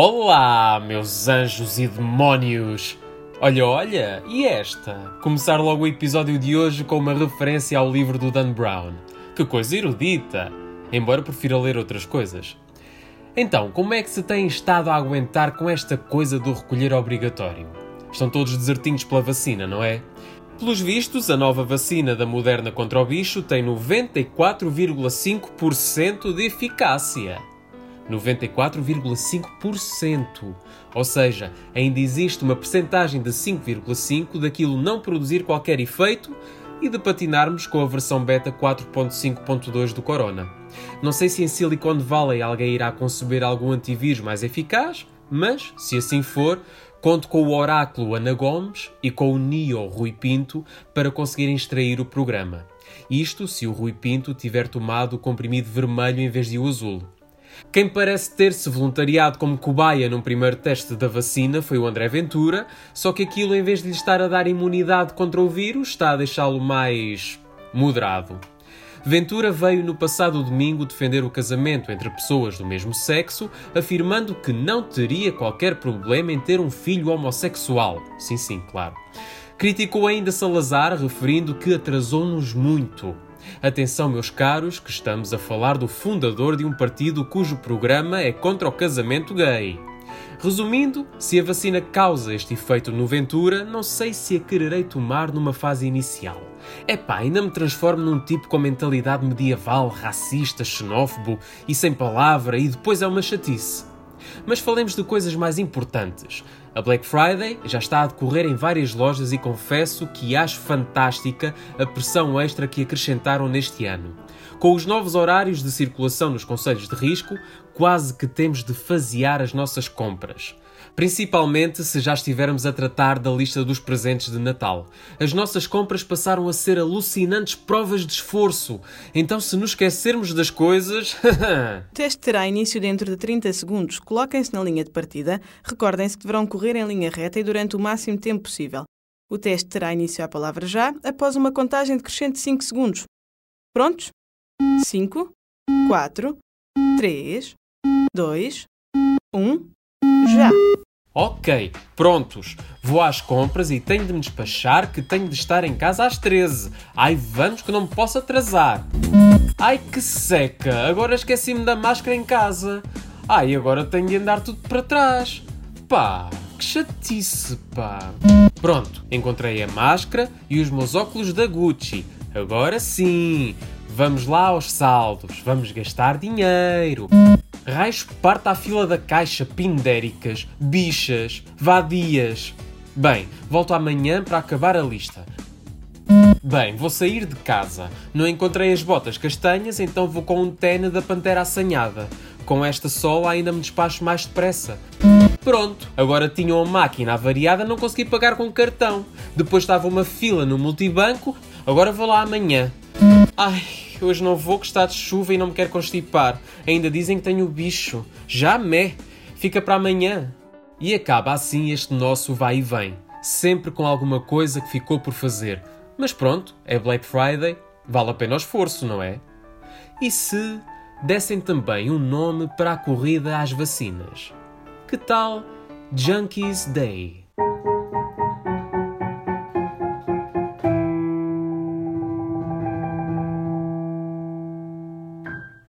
Olá, meus anjos e demónios! Olha, olha, e esta? Começar logo o episódio de hoje com uma referência ao livro do Dan Brown. Que coisa erudita! Embora prefira ler outras coisas. Então, como é que se tem estado a aguentar com esta coisa do recolher obrigatório? Estão todos desertinhos pela vacina, não é? Pelos vistos, a nova vacina da Moderna contra o bicho tem 94,5% de eficácia. 94,5%. Ou seja, ainda existe uma percentagem de 5,5% daquilo não produzir qualquer efeito e de patinarmos com a versão beta 4.5.2 do Corona. Não sei se em Silicon Valley alguém irá conceber algum antivírus mais eficaz, mas, se assim for, conto com o oráculo Ana Gomes e com o Neo Rui Pinto para conseguirem extrair o programa. Isto se o Rui Pinto tiver tomado o comprimido vermelho em vez de o azul. Quem parece ter-se voluntariado como cobaia num primeiro teste da vacina foi o André Ventura, só que aquilo, em vez de lhe estar a dar imunidade contra o vírus, está a deixá-lo mais. moderado. Ventura veio no passado domingo defender o casamento entre pessoas do mesmo sexo, afirmando que não teria qualquer problema em ter um filho homossexual. Sim, sim, claro. Criticou ainda Salazar, referindo que atrasou-nos muito. Atenção, meus caros, que estamos a falar do fundador de um partido cujo programa é contra o casamento gay. Resumindo, se a vacina causa este efeito no Ventura, não sei se a quererei tomar numa fase inicial. Epá, ainda me transformo num tipo com mentalidade medieval, racista, xenófobo e sem palavra, e depois é uma chatice. Mas falemos de coisas mais importantes. A Black Friday já está a decorrer em várias lojas e confesso que acho fantástica a pressão extra que acrescentaram neste ano. Com os novos horários de circulação nos conselhos de risco, quase que temos de fasear as nossas compras. Principalmente se já estivermos a tratar da lista dos presentes de Natal. As nossas compras passaram a ser alucinantes provas de esforço. Então, se nos esquecermos das coisas. o teste terá início dentro de 30 segundos. Coloquem-se na linha de partida. Recordem-se que deverão correr em linha reta e durante o máximo tempo possível. O teste terá início à palavra já após uma contagem decrescente de 5 segundos. Prontos? 5, 4, 3, 2, 1, já! Ok, prontos. Vou às compras e tenho de me despachar que tenho de estar em casa às 13. Ai, vamos que não me posso atrasar. Ai, que seca. Agora esqueci-me da máscara em casa. Ai, agora tenho de andar tudo para trás. Pá, que chatice, pá. Pronto, encontrei a máscara e os meus óculos da Gucci. Agora sim. Vamos lá aos saldos. Vamos gastar dinheiro. Raios parta a fila da caixa, pindéricas, bichas, vadias. Bem, volto amanhã para acabar a lista. Bem, vou sair de casa. Não encontrei as botas castanhas, então vou com um tênis da pantera assanhada. Com esta sola ainda me despacho mais depressa. Pronto, agora tinha uma máquina avariada, não consegui pagar com cartão. Depois estava uma fila no multibanco, agora vou lá amanhã. Ai, hoje não vou que está de chuva e não me quero constipar. Ainda dizem que tenho bicho. Já me. Fica para amanhã. E acaba assim este nosso vai e vem. Sempre com alguma coisa que ficou por fazer. Mas pronto, é Black Friday, vale a pena o esforço, não é? E se dessem também um nome para a corrida às vacinas? Que tal Junkies Day?